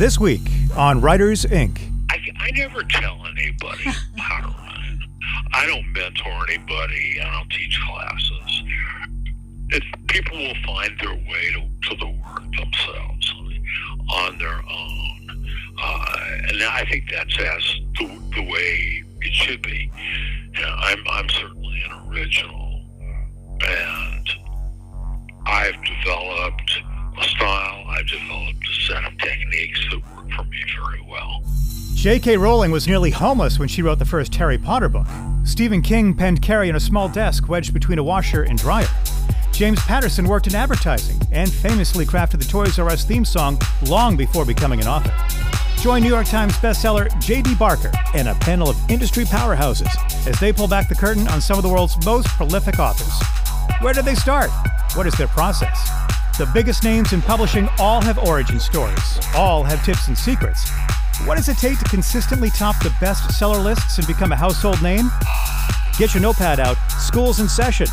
This week on Writers Inc. I, I never tell anybody how to run. I don't mentor anybody. I don't teach classes. It, people will find their way to, to the work themselves on their own. Uh, and I think that's as the, the way it should be. You know, I'm, I'm certainly an original, and I've developed style. I've developed a set of techniques that work for me very well. J.K. Rowling was nearly homeless when she wrote the first Harry Potter book. Stephen King penned Carrie in a small desk wedged between a washer and dryer. James Patterson worked in advertising and famously crafted the Toys R Us theme song long before becoming an author. Join New York Times bestseller J.D. Barker and a panel of industry powerhouses as they pull back the curtain on some of the world's most prolific authors. Where did they start? What is their process? The biggest names in publishing all have origin stories, all have tips and secrets. What does it take to consistently top the bestseller lists and become a household name? Get your notepad out, school's in session.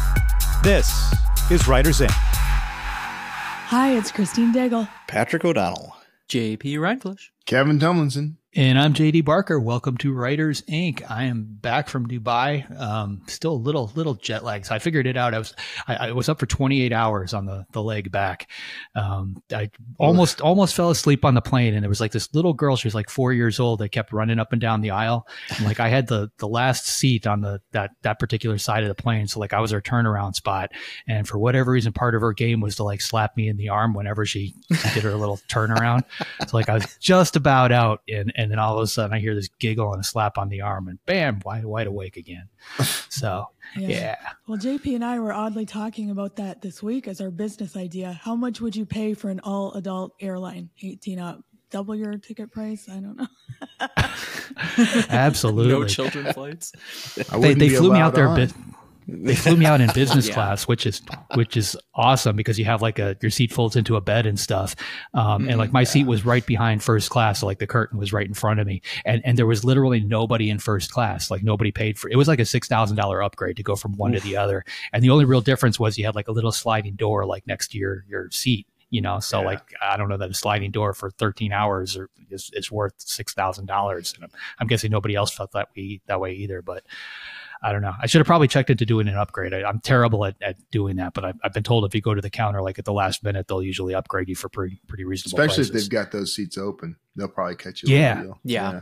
This is Writers Inc. Hi, it's Christine Daigle. Patrick O'Donnell. JP Rindfleisch. Kevin Tumlinson. And I'm JD Barker. Welcome to Writers Inc. I am back from Dubai. Um, still a little little jet lag. So I figured it out. I was I, I was up for 28 hours on the the leg back. Um, I almost almost fell asleep on the plane, and there was like this little girl. She was like four years old. That kept running up and down the aisle. And like I had the the last seat on the that that particular side of the plane. So like I was her turnaround spot. And for whatever reason, part of her game was to like slap me in the arm whenever she, did her little turnaround. So like I was just about out, and and then all of a sudden I hear this giggle and a slap on the arm, and bam, wide wide awake again. So yeah. yeah. Well, JP and I were oddly talking about that this week as our business idea. How much would you pay for an all adult airline, 18 up? Double your ticket price? I don't know. Absolutely. No children flights. They, they flew me out there. They flew me out in business yeah. class, which is which is awesome because you have like a your seat folds into a bed and stuff. Um, mm, and like my yeah. seat was right behind first class, so like the curtain was right in front of me, and and there was literally nobody in first class. Like nobody paid for it. Was like a six thousand dollar upgrade to go from one Oof. to the other. And the only real difference was you had like a little sliding door like next to your your seat you know so yeah. like i don't know that a sliding door for 13 hours or is, is worth $6000 and I'm, I'm, guessing nobody else felt that way that way either but I don't know. I should have probably checked into doing an upgrade. I, am terrible at, at doing that, but I've, I've, been told if you go to the counter like at the last minute, they'll usually upgrade you for pretty pretty reasonable. Especially prices. if they've got those seats open, they'll probably catch you. Yeah. yeah, yeah.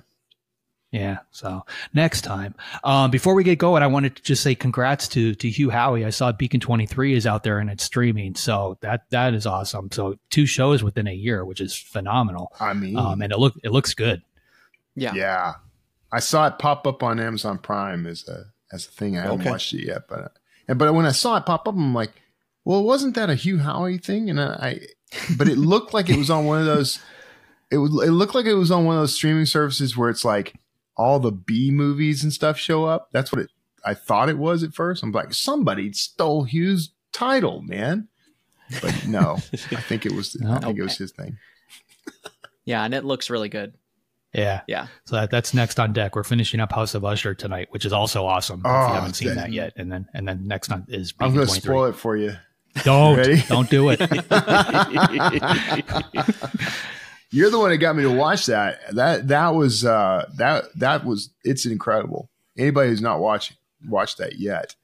Yeah. So next time, um, before we get going, I wanted to just say congrats to to Hugh Howey. I saw Beacon Twenty Three is out there and it's streaming, so that that is awesome. So two shows within a year, which is phenomenal. I mean, um, and it look it looks good. Yeah. Yeah. I saw it pop up on Amazon Prime as a as a thing. I haven't okay. watched it yet, but and but when I saw it pop up, I'm like, well, wasn't that a Hugh Howey thing? And I, but it looked like it was on one of those. It would. It looked like it was on one of those streaming services where it's like all the B movies and stuff show up. That's what it. I thought it was at first. I'm like, somebody stole Hugh's title, man. But no, I think it was. I think it was his thing. Yeah, and it looks really good. Yeah. Yeah. So that, that's next on deck. We're finishing up House of Usher tonight, which is also awesome. Oh, if you haven't seen that, that yet. And then and then next on is I'm going to spoil it for you. Don't. don't do it. You're the one that got me to watch that. That that was uh that that was it's incredible. Anybody who's not watching watched that yet,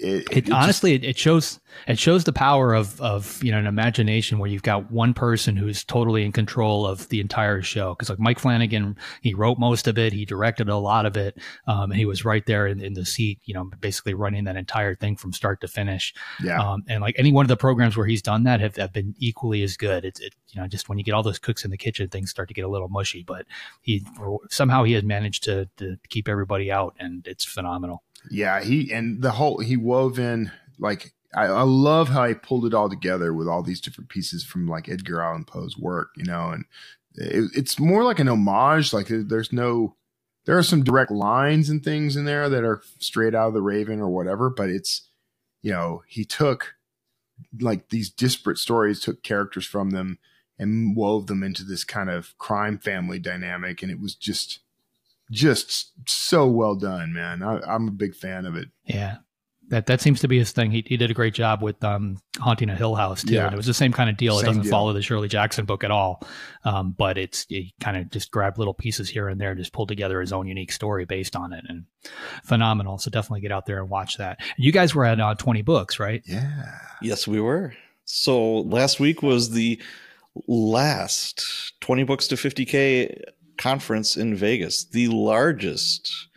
it, it, it honestly just, it shows it shows the power of of you know an imagination where you've got one person who's totally in control of the entire show. Because like Mike Flanagan he wrote most of it. He directed a lot of it. Um, and he was right there in, in, the seat you know basically running that entire thing from start to finish. Yeah. Um, and like any one of the programs where he's done that have, have been equally as good. It's it, you know just when you get all those cooks in the kitchen things start to get a little mushy but he somehow he has managed to, to keep everybody out and it's phenomenal yeah, he and the whole he wove in like I, I, love how he pulled it all together with all these different pieces from like Edgar Allan Poe's work, you know, and it, it's more like an homage. Like there's no, there are some direct lines and things in there that are straight out of the Raven or whatever, but it's, you know, he took like these disparate stories, took characters from them and wove them into this kind of crime family dynamic, and it was just just so well done, man. I, am a big fan of it. Yeah. That that seems to be his thing. He, he did a great job with um, haunting a Hill House too. Yeah. And it was the same kind of deal. Same it doesn't deal. follow the Shirley Jackson book at all, um, but it's he kind of just grabbed little pieces here and there, and just pulled together his own unique story based on it, and phenomenal. So definitely get out there and watch that. You guys were at uh, twenty books, right? Yeah. Yes, we were. So last week was the last twenty books to fifty k conference in Vegas, the largest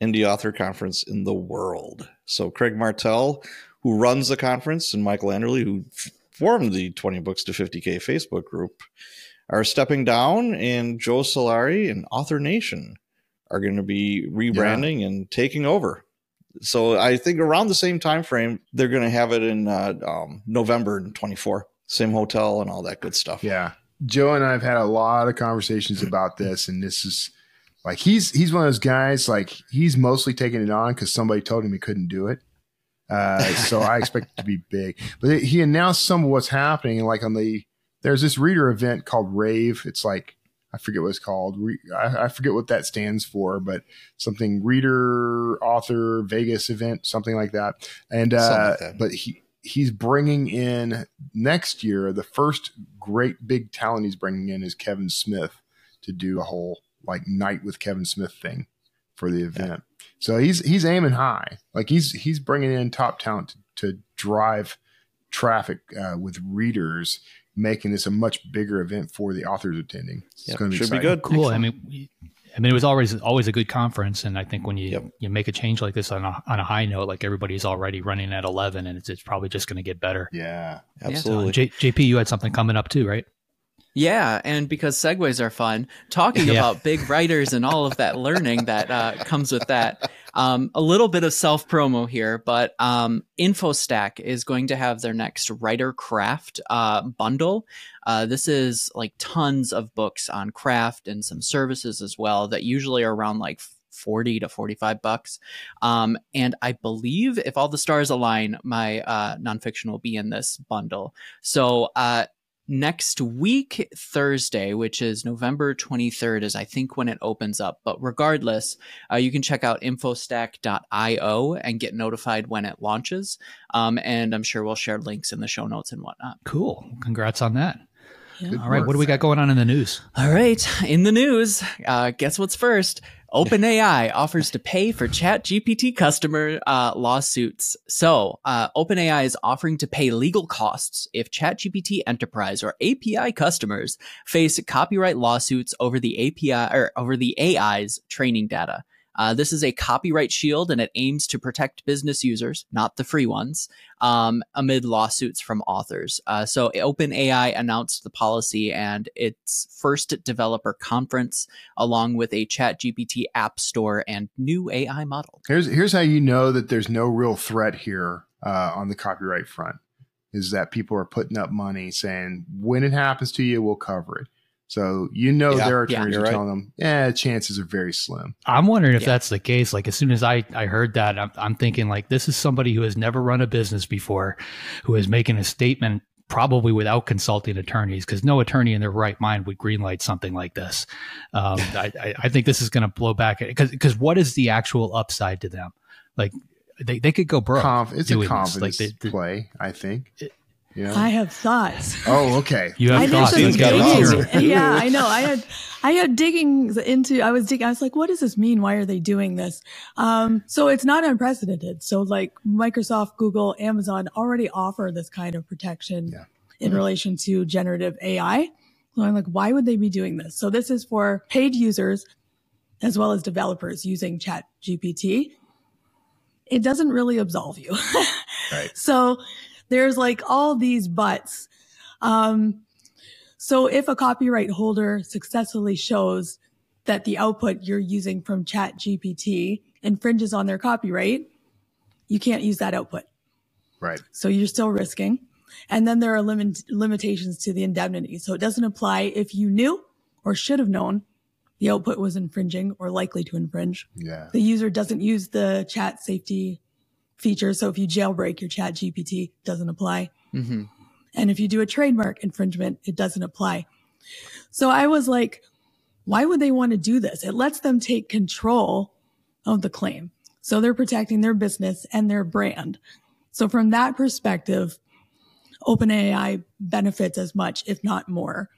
indie author conference in the world. So Craig Martelle, who runs the conference, and Michael Anderle, who formed the 20 Books to 50K Facebook group, are stepping down, and Joe Solari and Author Nation are going to be rebranding yeah. and taking over. So I think around the same time frame, they're going to have it in uh, um, November 24, same hotel and all that good stuff. Yeah, Joe and I have had a lot of conversations about this, and this is like he's he's one of those guys. Like he's mostly taking it on because somebody told him he couldn't do it. Uh, so I expect it to be big. But he announced some of what's happening. Like on the there's this reader event called Rave. It's like I forget what it's called. Re, I, I, forget what that stands for, but something reader author Vegas event, something like that. And uh, like that. but he he's bringing in next year the first great big talent he's bringing in is Kevin Smith to do a whole like night with Kevin Smith thing for the event. Yeah. So he's he's aiming high. Like he's he's bringing in top talent to, to drive traffic uh, with readers, making this a much bigger event for the authors attending. It's yep. going to be, Should be good. Cool. I mean. I mean, it was always always a good conference, and I think when you yep. you make a change like this on a on a high note, like everybody's already running at eleven, and it's, it's probably just going to get better. Yeah, absolutely. J, JP, you had something coming up too, right? Yeah, and because segues are fun, talking yeah. about big writers and all of that learning that uh, comes with that. Um, a little bit of self promo here, but um, InfoStack is going to have their next writer craft uh, bundle. Uh, this is like tons of books on craft and some services as well that usually are around like 40 to 45 bucks. Um, and I believe if all the stars align, my uh, nonfiction will be in this bundle. So uh, next week, Thursday, which is November 23rd, is I think when it opens up. But regardless, uh, you can check out infostack.io and get notified when it launches. Um, and I'm sure we'll share links in the show notes and whatnot. Cool. Congrats on that. Yeah. All right. What do we got going on in the news? All right. In the news, uh, guess what's first? OpenAI offers to pay for ChatGPT customer uh, lawsuits. So, uh, OpenAI is offering to pay legal costs if ChatGPT Enterprise or API customers face copyright lawsuits over the API or over the AI's training data. Uh, this is a copyright shield and it aims to protect business users, not the free ones, um, amid lawsuits from authors. Uh, so OpenAI announced the policy and its first developer conference, along with a ChatGPT app store and new AI model. Here's here's how you know that there's no real threat here uh, on the copyright front. Is that people are putting up money saying when it happens to you, we'll cover it. So you know yeah, their attorneys yeah, are right. telling them, yeah, chances are very slim. I'm wondering if yeah. that's the case. Like as soon as I, I heard that, I'm, I'm thinking like this is somebody who has never run a business before, who is making a statement probably without consulting attorneys because no attorney in their right mind would greenlight something like this. Um, I, I, think this is going to blow back because because what is the actual upside to them? Like they, they could go broke. Conf- it's a confidence like they, play, I think. It, yeah. I have thoughts. Oh, okay. You have I thoughts. Did yeah, I know. I had I had digging into I was digging I was like, what does this mean? Why are they doing this? Um, so it's not unprecedented. So like Microsoft, Google, Amazon already offer this kind of protection yeah. in mm-hmm. relation to generative AI. So I'm like, why would they be doing this? So this is for paid users as well as developers using Chat GPT. It doesn't really absolve you. right. So there's like all these buts. Um, so if a copyright holder successfully shows that the output you're using from chat GPT infringes on their copyright, you can't use that output. Right. So you're still risking. And then there are limit, limitations to the indemnity. So it doesn't apply if you knew or should have known the output was infringing or likely to infringe. Yeah. The user doesn't use the chat safety feature. So if you jailbreak your chat GPT, doesn't apply. Mm-hmm. And if you do a trademark infringement, it doesn't apply. So I was like, why would they want to do this? It lets them take control of the claim. So they're protecting their business and their brand. So from that perspective, OpenAI benefits as much, if not more,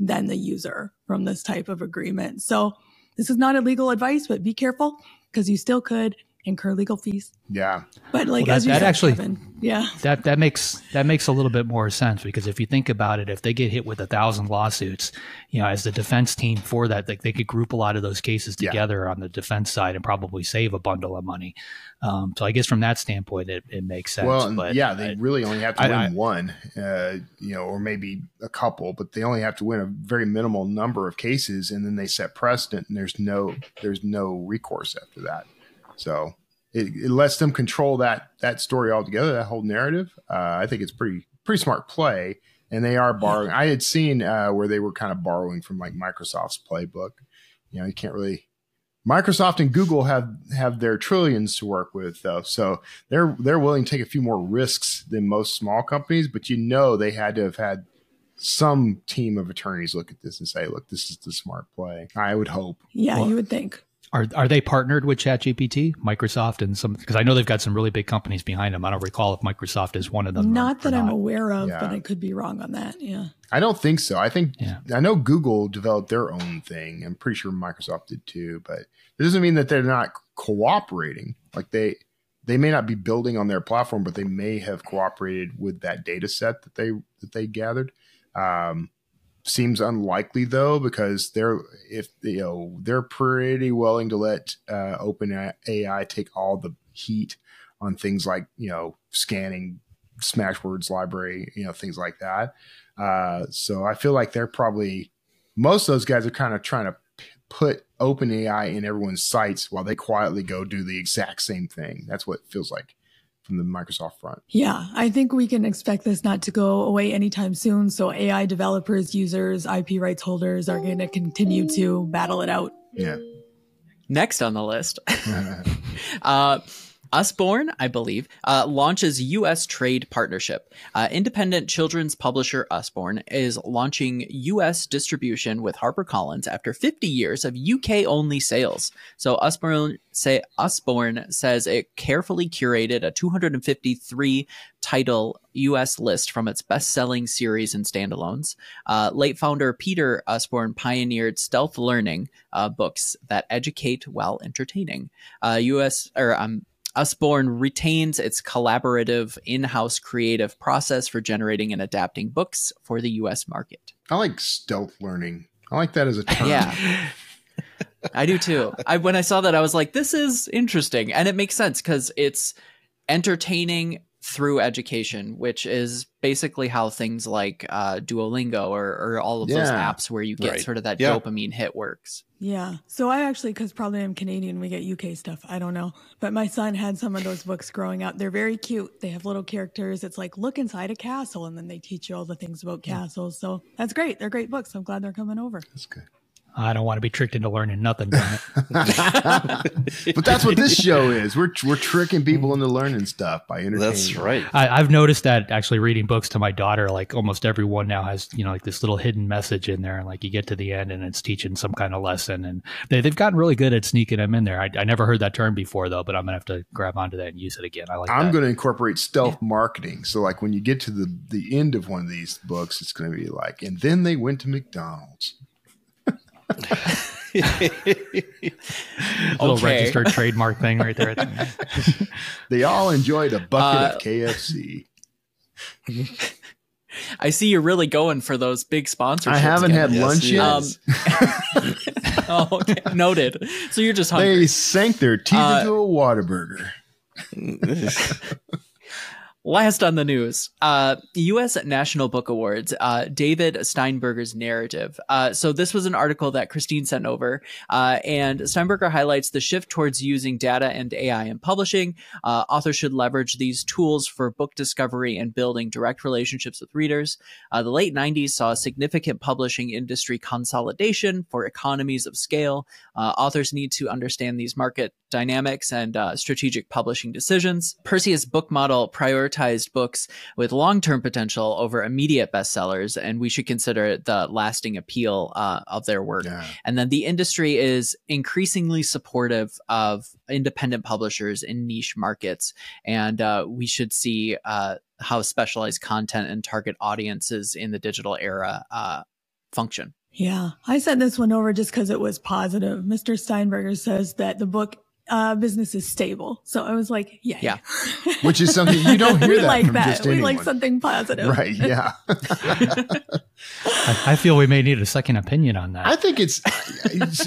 than the user from this type of agreement. So this is not illegal advice, but be careful because you still could incur legal fees. Yeah. But like well, that, that said, actually, Kevin, yeah, that that makes that makes a little bit more sense because if you think about it, if they get hit with a thousand lawsuits, you know, as the defense team for that, like they could group a lot of those cases together yeah. on the defense side and probably save a bundle of money. Um, so I guess from that standpoint, it, it makes sense. Well, but yeah, they I, really only have to I, win I, one, uh, you know, or maybe a couple, but they only have to win a very minimal number of cases, and then they set precedent, and there's no there's no recourse after that. So it, it lets them control that that story altogether, that whole narrative. Uh, I think it's pretty pretty smart play, and they are borrowing. I had seen uh, where they were kind of borrowing from like Microsoft's playbook. You know, you can't really Microsoft and Google have have their trillions to work with though, so they're they're willing to take a few more risks than most small companies. But you know, they had to have had some team of attorneys look at this and say, "Look, this is the smart play." I would hope. Yeah, well, you would think. Are are they partnered with ChatGPT, Microsoft, and some? Because I know they've got some really big companies behind them. I don't recall if Microsoft is one of them. Not or, that or I'm aware of, yeah. but I could be wrong on that. Yeah. I don't think so. I think yeah. I know Google developed their own thing. I'm pretty sure Microsoft did too, but it doesn't mean that they're not cooperating. Like they they may not be building on their platform, but they may have cooperated with that data set that they that they gathered. Um, seems unlikely though because they're if you know they're pretty willing to let uh, open ai take all the heat on things like you know scanning smashwords library you know things like that. Uh, so i feel like they're probably most of those guys are kind of trying to p- put open ai in everyone's sights while they quietly go do the exact same thing. That's what it feels like from the Microsoft front. Yeah, I think we can expect this not to go away anytime soon. So AI developers, users, IP rights holders are going to continue to battle it out. Yeah. Next on the list. uh, Usborne, I believe, uh, launches U.S. trade partnership. Uh, independent children's publisher Usborne is launching U.S. distribution with HarperCollins after 50 years of UK-only sales. So Usborne, say, Usborne says it carefully curated a 253 title U.S. list from its best-selling series and standalones. Uh, late founder Peter Usborne pioneered stealth learning uh, books that educate while entertaining. U.S. Uh, or um, Usborne retains its collaborative in house creative process for generating and adapting books for the US market. I like stealth learning. I like that as a term. Yeah. I do too. I when I saw that I was like this is interesting and it makes sense cuz it's entertaining through education, which is basically how things like uh, Duolingo or, or, all of yeah. those apps where you get right. sort of that yeah. dopamine hit works. Yeah. So I actually, because probably I'm Canadian, we get UK stuff. I don't know. But my son had some of those books growing up. They're very cute. They have little characters. It's like, look inside a castle. And then they teach you all the things about castles. So that's great. They're great books. I'm glad they're coming over. That's good. I don't want to be tricked into learning nothing. but that's what this show is. We're we're tricking people into learning stuff by entertaining. That's right. I, have noticed that actually reading books to my daughter, like almost everyone now has you know like this little hidden message in there, and like you get to the end and it's teaching some kind of lesson, and they they've gotten really good at sneaking them in there. I, I never heard that term before though, but I'm gonna have to grab onto that and use it again. I like. I'm that. going to incorporate stealth yeah. marketing. So like when you get to the the end of one of these books, it's going to be like, and then they went to McDonald's. Little okay. registered trademark thing right there. they all enjoyed a bucket uh, of KFC. I see you're really going for those big sponsorships. I haven't again. had yes, lunch yet. Um, oh, okay. noted. So you're just hungry. They sank their teeth uh, into a Whataburger. Last on the news, uh, U.S. National Book Awards, uh, David Steinberger's narrative. Uh, so this was an article that Christine sent over, uh, and Steinberger highlights the shift towards using data and AI in publishing. Uh, authors should leverage these tools for book discovery and building direct relationships with readers. Uh, the late '90s saw significant publishing industry consolidation for economies of scale. authors need to understand these market dynamics and uh, strategic publishing decisions. Perseus book model prioritized books with long term potential over immediate bestsellers, and we should consider the lasting appeal uh, of their work. Yeah. And then the industry is increasingly supportive of independent publishers in niche markets, and uh, we should see uh, how specialized content and target audiences in the digital era uh, function. Yeah, I sent this one over just because it was positive. Mr. Steinberger says that the book uh, business is stable. So I was like, yeah, yeah, which is something you don't hear that like from that. just we anyone. like something positive, right? Yeah. I, I, feel we may need a second opinion on that. I think it's, it's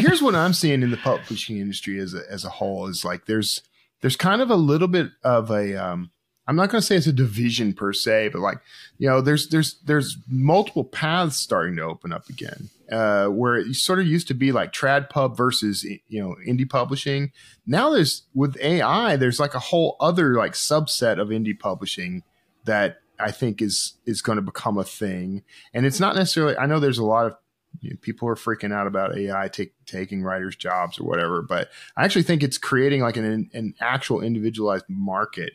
here's what I'm seeing in the publishing industry as a, as a whole is like there's there's kind of a little bit of a um, I'm not going to say it's a division per se, but like, you know, there's there's there's multiple paths starting to open up again. Uh, where it sort of used to be like trad pub versus you know indie publishing. Now there's with AI, there's like a whole other like subset of indie publishing that I think is is going to become a thing. And it's not necessarily. I know there's a lot of you know, people are freaking out about AI take, taking writers' jobs or whatever, but I actually think it's creating like an an actual individualized market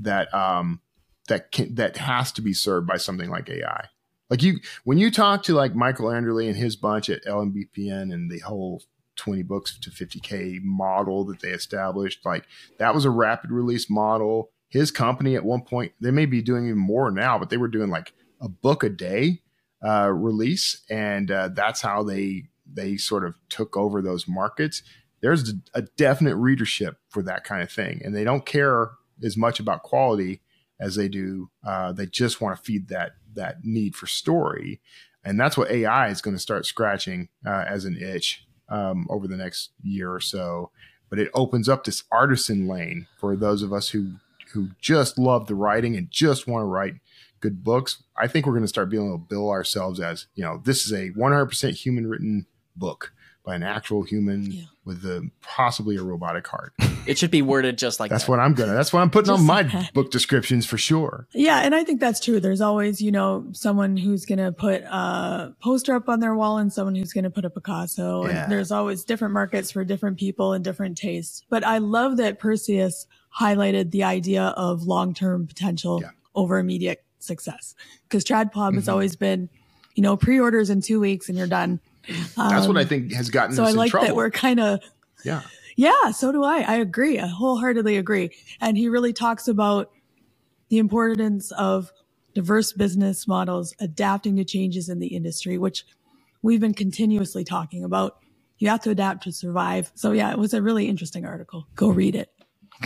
that um that can that has to be served by something like AI. Like you when you talk to like Michael Anderle and his bunch at LMBPN and the whole 20 books to 50k model that they established, like that was a rapid release model. His company at one point, they may be doing even more now, but they were doing like a book a day uh, release, and uh, that's how they they sort of took over those markets. There's a definite readership for that kind of thing, and they don't care as much about quality as they do. Uh, they just want to feed that that need for story, and that's what AI is going to start scratching uh, as an itch um, over the next year or so. But it opens up this artisan lane for those of us who who just love the writing and just want to write good books. I think we're going to start being able to bill ourselves as you know this is a 100% human written book by an actual human yeah. with a, possibly a robotic heart. It should be worded just like that's that. what I'm gonna. That's what I'm putting just on my like book descriptions for sure. Yeah, and I think that's true. There's always, you know, someone who's gonna put a poster up on their wall and someone who's gonna put a Picasso. Yeah. And there's always different markets for different people and different tastes. But I love that Perseus highlighted the idea of long-term potential yeah. over immediate success because Trad Pub mm-hmm. has always been, you know, pre-orders in two weeks and you're done. That's um, what I um, think has gotten so I like trouble. that we're kind of yeah. Yeah so do I. I agree. I wholeheartedly agree. And he really talks about the importance of diverse business models adapting to changes in the industry which we've been continuously talking about. You have to adapt to survive. So yeah it was a really interesting article. Go read it.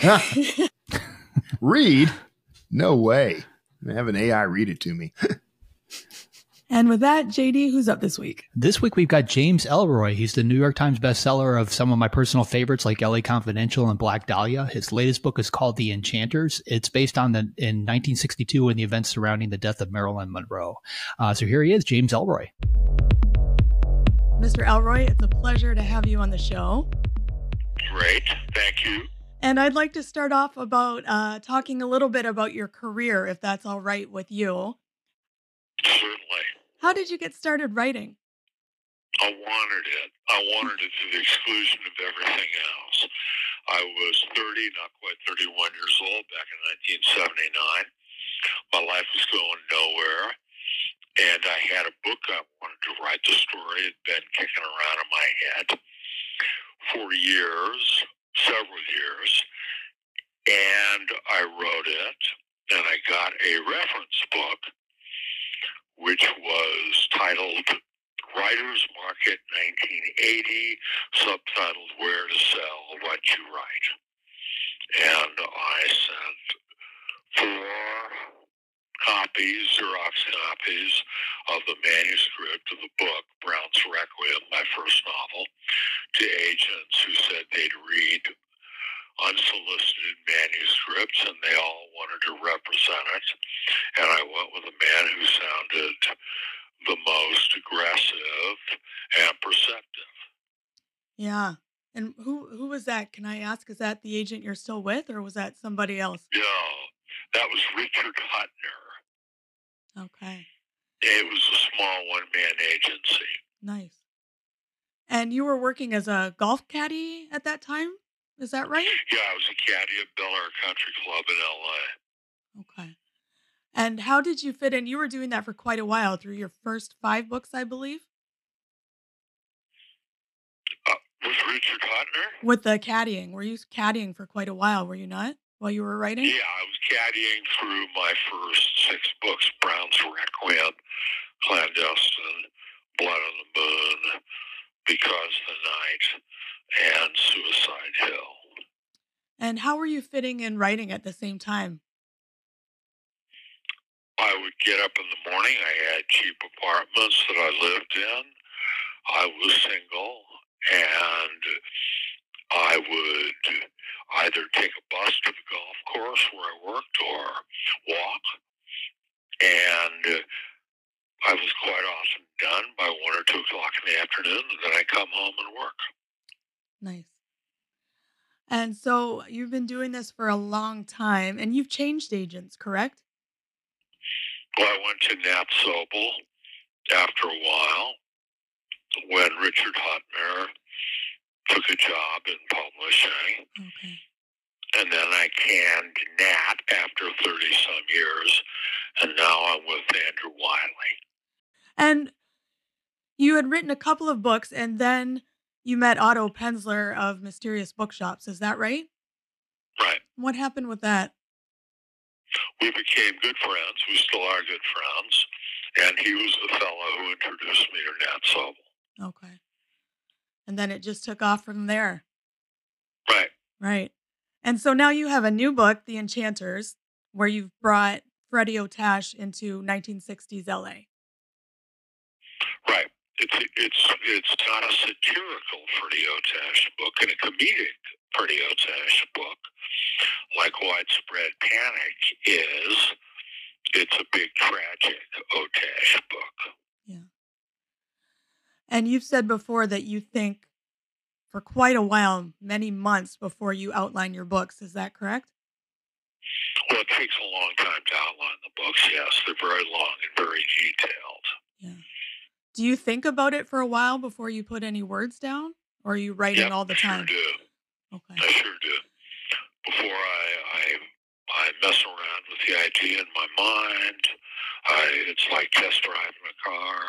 Read? No way. I have an AI read it to me And with that, JD, who's up this week? This week we've got James Ellroy. He's the New York Times bestseller of some of my personal favorites like LA Confidential and Black Dahlia. His latest book is called The Enchanters. It's based on the in 1962 and the events surrounding the death of Marilyn Monroe. Uh, so here he is, James Ellroy. Mr. Ellroy, it's a pleasure to have you on the show. Great, thank you. And I'd like to start off about uh, talking a little bit about your career, if that's all right with you. Certainly. How did you get started writing? I wanted it. I wanted it to the exclusion of everything else. I was 30, not quite 31 years old back in 1979. My life was going nowhere. And I had a book I wanted to write. The story had been kicking around in my head for years, several years. And I wrote it, and I got a reference book which was titled Writer's Market 1980, subtitled Where to Sell What You Write. And I sent four copies, Xerox copies, of the manuscript of the book, Brown's Requiem, my first novel, to agents who said they'd read unsolicited manuscripts and they all wanted to represent it. And I went with a man who sounded the most aggressive and perceptive. Yeah. And who who was that? Can I ask? Is that the agent you're still with, or was that somebody else? No, that was Richard Hutner. Okay. It was a small one man agency. Nice. And you were working as a golf caddy at that time? Is that right? Yeah, I was a caddy at Bel Air Country Club in LA. Okay. And how did you fit in? You were doing that for quite a while through your first five books, I believe. Uh, with Richard Hutner? With the caddying. Were you caddying for quite a while, were you not, while you were writing? Yeah, I was caddying through my first six books Brown's Requiem, Clandestine, Blood on the Moon, Because the Night, and Suicide Hill. And how were you fitting in writing at the same time? I would get up in the morning. I had cheap apartments that I lived in. I was single, and I would either take a bus to the golf course where I worked or walk. And I was quite often done by one or two o'clock in the afternoon, and then I come home and work. Nice. And so uh, you've been doing this for a long time, and you've changed agents, correct? Well, I went to Nat Sobel after a while when Richard Hutner took a job in publishing. Okay. And then I canned Nat after 30 some years, and now I'm with Andrew Wylie. And you had written a couple of books, and then you met Otto Penzler of Mysterious Bookshops. Is that right? Right. What happened with that? We became good friends. We still are good friends. And he was the fellow who introduced me to Nat Sobel. Okay. And then it just took off from there. Right. Right. And so now you have a new book, The Enchanters, where you've brought Freddie Otash into 1960s LA. It's it's it's not a satirical Freddie Otash book and a comedic Freddie Otash book, like Widespread Panic is. It's a big tragic Otash book. Yeah. And you've said before that you think for quite a while, many months before you outline your books. Is that correct? Well, it takes a long time to outline the books, yes. They're very long and very detailed. Yeah. Do you think about it for a while before you put any words down? Or are you writing yep, all the time? I sure do. Okay. I sure do. Before I, I I mess around with the idea in my mind. I, it's like test driving a car.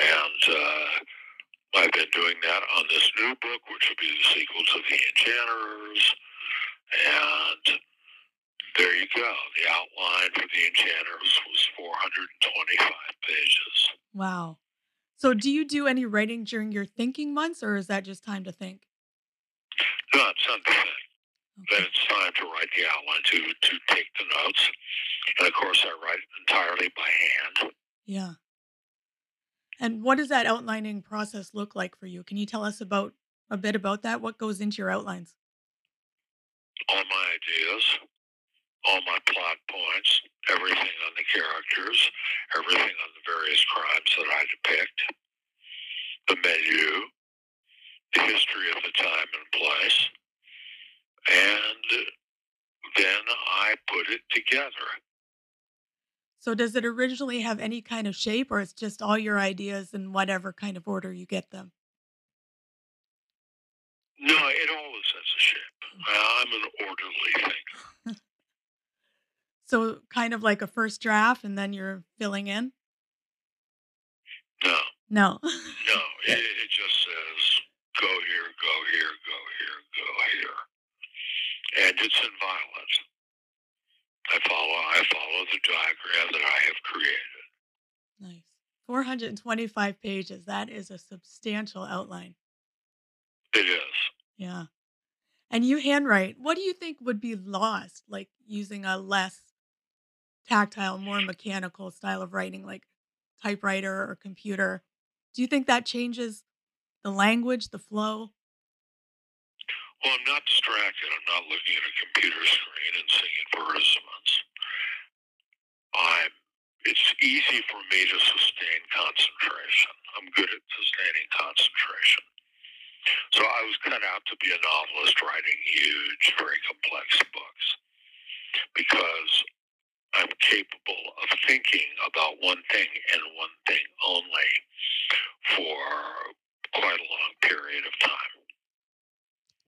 And uh, I've been doing that on this new book, which will be the sequel to The Enchanters. And there you go. The outline for The Enchanters was 425 pages. Wow. So, do you do any writing during your thinking months, or is that just time to think? No, it's time to think. Then it's time to write the outline, to, to take the notes. And of course, I write entirely by hand. Yeah. And what does that outlining process look like for you? Can you tell us about a bit about that? What goes into your outlines? All my ideas, all my plot points, everything on the characters, everything on the various crimes that I depict, the menu, the history of the time and place, and then I put it together. So does it originally have any kind of shape or it's just all your ideas in whatever kind of order you get them? No, it always has a shape. Mm. I'm an orderly thinker. so kind of like a first draft and then you're filling in? No. No. no, it, it just says go here, go here, go here, go here. And it's in violet. I follow I follow the diagram that I have created. Nice. 425 pages. That is a substantial outline. It is. Yeah. And you handwrite. What do you think would be lost like using a less tactile, more mechanical style of writing like typewriter or computer? Do you think that changes the language, the flow? Well, I'm not distracted. I'm not looking at a computer screen and seeing advertisements. I'm. It's easy for me to sustain concentration. I'm good at sustaining concentration. So I was cut out to be a novelist writing huge, very complex books because I'm capable of thinking about one thing and one thing only for quite a long period of time.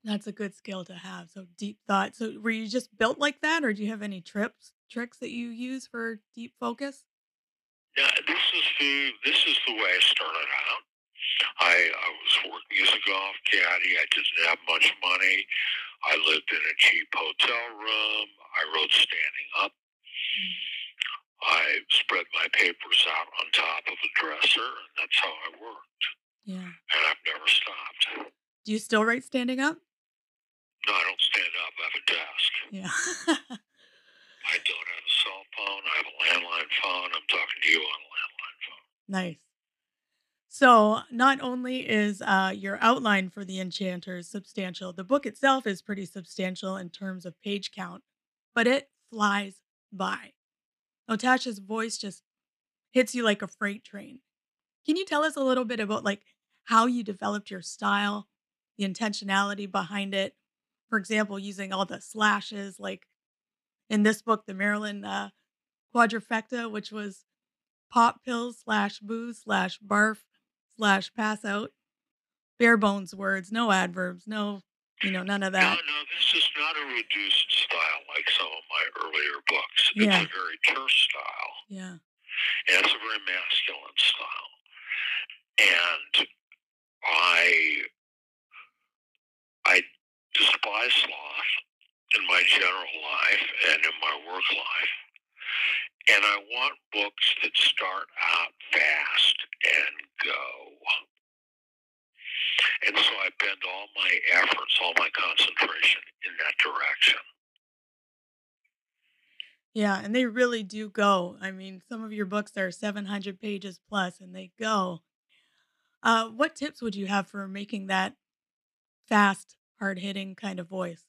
That's a good skill to have. So deep thought. So were you just built like that, or do you have any trips tricks that you use for deep focus? Yeah, this is the this is the way I started out. I, I was working as a golf caddy. I didn't have much money. I lived in a cheap hotel room. I wrote standing up. I spread my papers out on top of a dresser, and that's how I worked. Yeah. And I've never stopped. Do you still write standing up? No, I don't stand up. I have a desk. Yeah. I don't have a cell phone. I have a landline phone. I'm talking to you on a landline phone. Nice. So, not only is uh, your outline for The Enchanters substantial, the book itself is pretty substantial in terms of page count, but it flies by. Otash's voice just hits you like a freight train. Can you tell us a little bit about like how you developed your style, the intentionality behind it? For example, using all the slashes, like in this book, the Marilyn uh, quadrifecta, which was pop pills slash booze slash barf slash pass out. Bare bones words, no adverbs, no, you know, none of that. No, no, this is not a reduced style like some of my earlier books. It's Yeah. a very terse style, Yeah. and it's a very masculine style. And I, I despise sloth in my general life and in my work life. And I want books that start out fast and go. And so I bend all my efforts, all my concentration in that direction. Yeah, and they really do go. I mean, some of your books are 700 pages plus and they go. Uh, what tips would you have for making that fast, hard hitting kind of voice?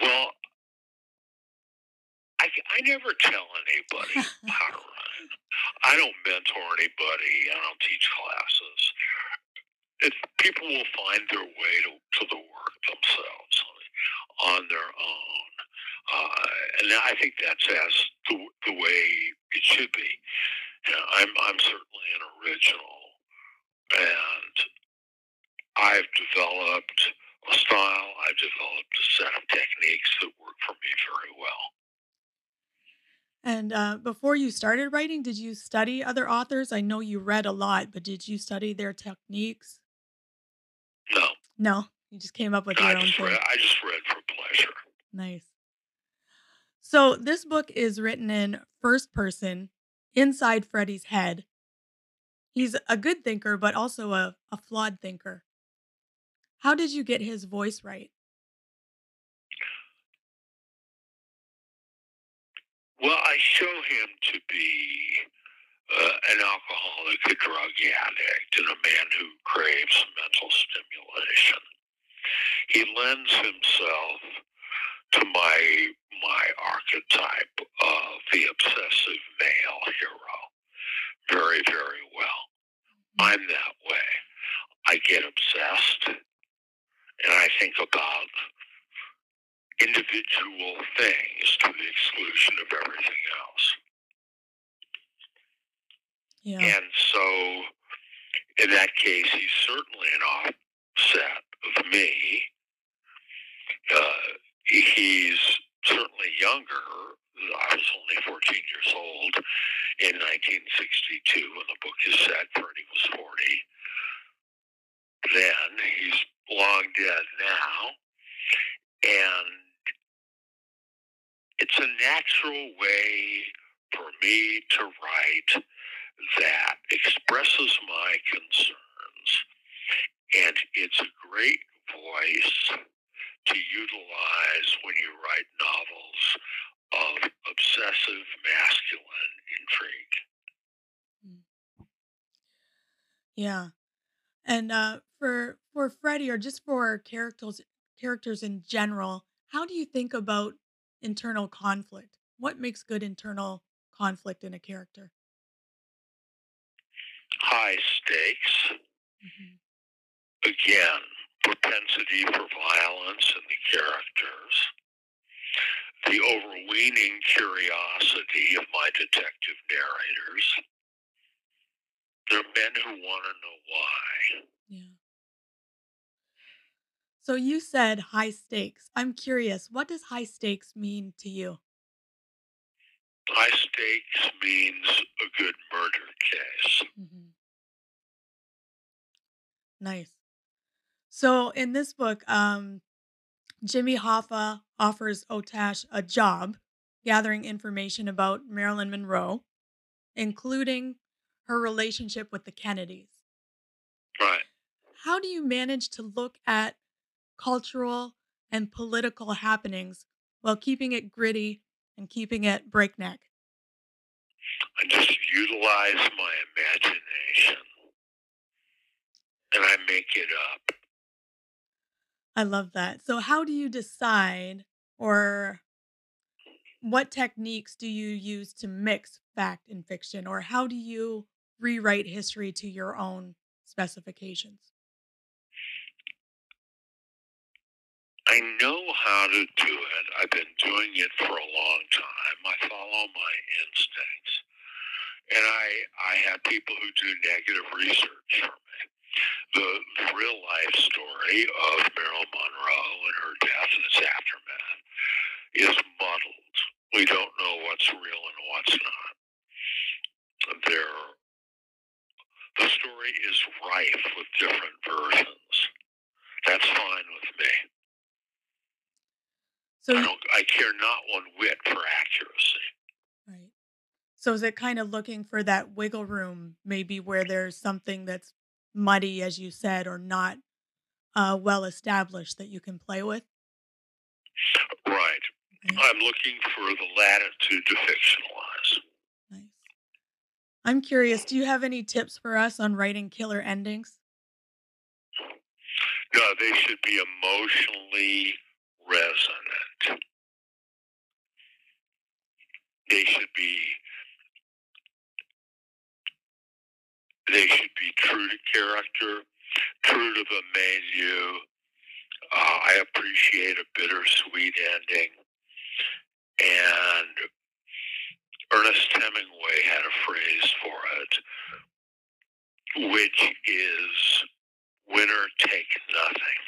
Well, I, I never tell anybody how to run. I don't mentor anybody. I don't teach classes. It's, people will find their way to, to the work themselves on their own. Uh, and I think that's as the, the way it should be. I'm, I'm certainly an original. And I've developed a style, I've developed a set of techniques that work for me very well. And uh, before you started writing, did you study other authors? I know you read a lot, but did you study their techniques? No, No, you just came up with your I own just read. I just read for pleasure. Nice. So this book is written in first person, inside Freddie's head. He's a good thinker, but also a, a flawed thinker. How did you get his voice right? Well, I show him to be uh, an alcoholic, a drug addict, and a man who craves mental stimulation. He lends himself to my my archetype of the obsessive male hero very, very well. I'm that way. I get obsessed, and I think about individual things to the exclusion of everything else. Yeah. And so, in that case, he's certainly an offset of me. Uh, he's certainly younger. I was only 14 years old in 1962 when the book is set. Freddie was 40 then. He's long dead now. And it's a natural way for me to write that expresses my concerns. And it's a great voice to utilize when you write novels of obsessive masculine intrigue. Yeah. And uh for for Freddie or just for characters characters in general, how do you think about internal conflict? What makes good internal conflict in a character? High stakes, Mhm. again, propensity for violence in the characters, the overweening curiosity of my detective narrators. They're men who want to know why. Yeah. So you said high stakes. I'm curious, what does high stakes mean to you? High stakes means a good murder case. Mm-hmm. Nice. So in this book, um, Jimmy Hoffa offers Otash a job gathering information about Marilyn Monroe, including her relationship with the Kennedys. Right. How do you manage to look at cultural, and political happenings while keeping it gritty and keeping it breakneck? I just utilize my imagination and I make it up. I love that. So, how do you decide or what techniques do you use to mix fact and fiction, or how do you rewrite history to your own specifications? I know how to do it. I've been doing it for a long time. I follow my instincts. And I, I have people who do negative research for me. The, real life story of Marilyn Monroe and her death and its aftermath is muddled. We don't know what's real and what's not. There, the story is rife with different versions. That's fine with me. So I, don't, I care not one whit for accuracy. Right. So is it kind of looking for that wiggle room, maybe where there's something that's muddy, as you said, or not uh, well established that you can play with? Right. Okay. I'm looking for the latitude to fictionalize. Nice. I'm curious, do you have any tips for us on writing killer endings? No, they should be emotionally resonant. They should be they should be true to character, true to the milieu. Uh, I appreciate a bittersweet ending. And Ernest Hemingway had a phrase for it, which is winner take nothing.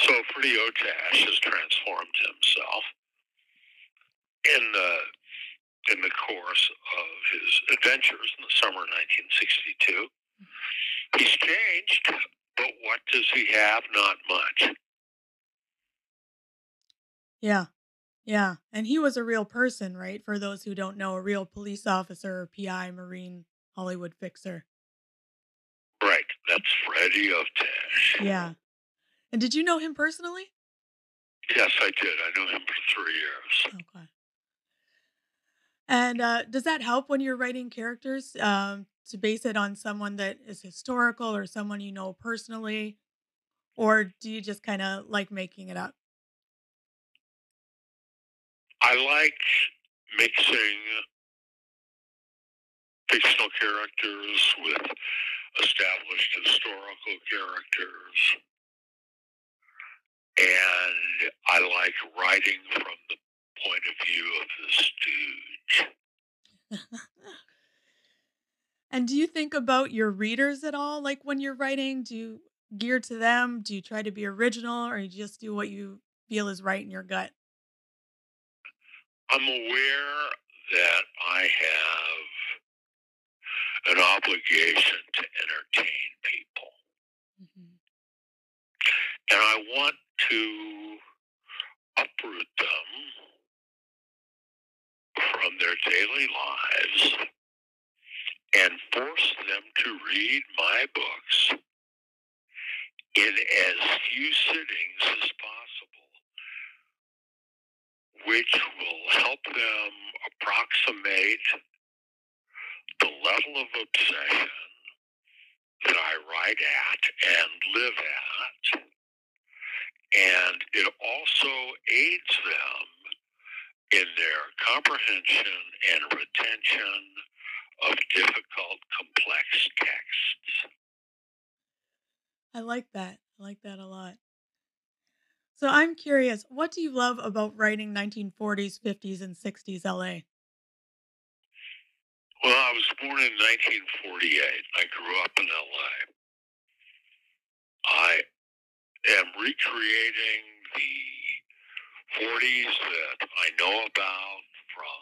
So Freddie Otash has transformed himself in the in the course of his adventures in the summer of 1962. He's changed, but what does he have? Not much. Yeah. Yeah. And he was a real person, right? For those who don't know, a real police officer, PI, Marine, Hollywood fixer. Right. That's Freddie Otash. Yeah. And did you know him personally? Yes, I did. I knew him for three years. Okay. And uh, does that help when you're writing characters um, to base it on someone that is historical or someone you know personally? Or do you just kind of like making it up? I like mixing fictional characters with established historical characters and I like writing from the point of view of the stooge. and do you think about your readers at all? Like when you're writing, do you gear to them? Do you try to be original or you just do what you feel is right in your gut? I'm aware that I have an obligation to entertain people. Mm-hmm. And I want to uproot them from their daily lives and force them to read my books in as few sittings as possible, which will help them approximate the level of obsession that I write at and live at. And it also aids them in their comprehension and retention of difficult, complex texts. I like that. I like that a lot. So I'm curious, what do you love about writing 1940s, 50s, and 60s LA? Well, I was born in 1948. I grew up in LA. I am recreating the 40s that I know about from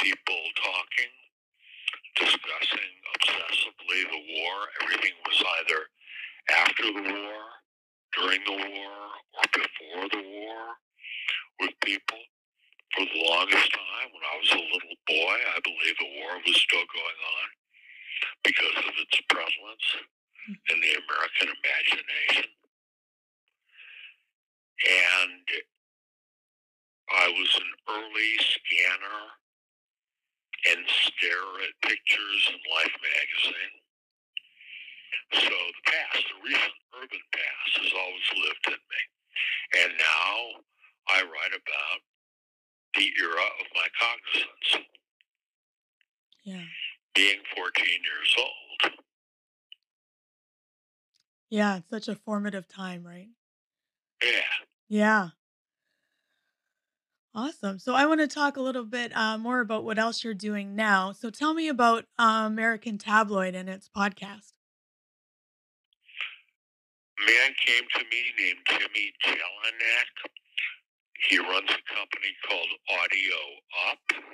people talking, discussing obsessively the war. Everything was either after the war, during the war, or before the war with people. For the longest time, when I was a little boy, I believe the war was still going on because of its prevalence in the American imagination. And I was an early scanner and stare at pictures in Life magazine. So the past, the recent urban past, has always lived in me. And now I write about the era of my cognizance. Yeah. Being 14 years old. Yeah, it's such a formative time, right? Yeah. Yeah. Awesome. So I want to talk a little bit uh, more about what else you're doing now. So tell me about uh, American Tabloid and its podcast. A man came to me named Jimmy Jellinek. He runs a company called Audio Up.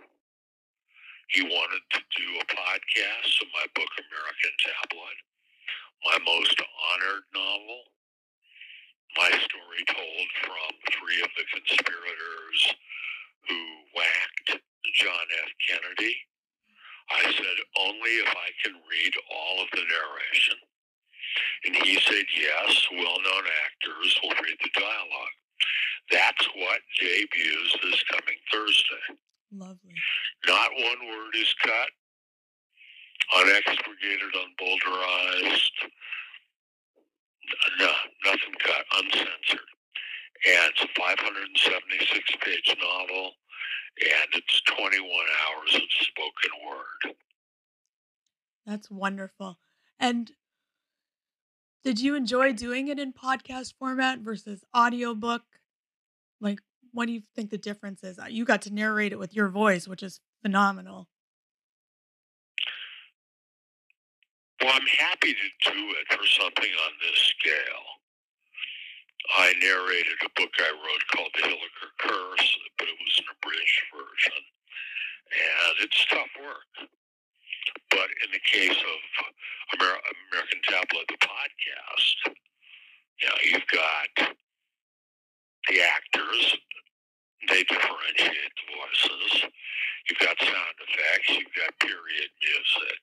He wanted to do a podcast of my book, American Tabloid, my most honored novel, my story told from three of the conspirators who whacked John F. Kennedy. I said, only if I can read all of the narration. And he said, yes, well known actors will read the dialogue. That's what debuts this coming Thursday. Lovely. Not one word is cut, unexpurgated, unbowdlerized, no, nothing cut, uncensored. And it's a 576 page novel, and it's 21 hours of spoken word. That's wonderful. And did you enjoy doing it in podcast format versus audiobook? Like, what do you think the difference is? You got to narrate it with your voice, which is phenomenal. Well, I'm happy to do it for something on this scale. I narrated a book I wrote called The Hilliker Curse, but it was an abridged version. And it's tough work. But in the case of Amer- American Tabloid, the podcast, you know, you've got the actors, they differentiate the voices. You've got sound effects, you've got period music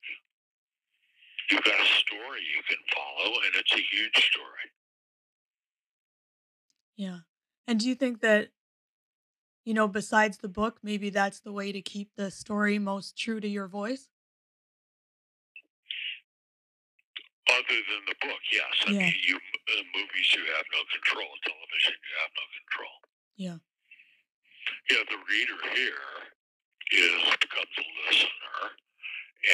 you've got a story you can follow, and it's a huge story. Yeah. And do you think that, you know, besides the book, maybe that's the way to keep the story most true to your voice? Other than the book, yes. I Yeah. mean, you uh, movies you have no control. Television you have no control. Yeah. Yeah, the reader here is becomes a listener,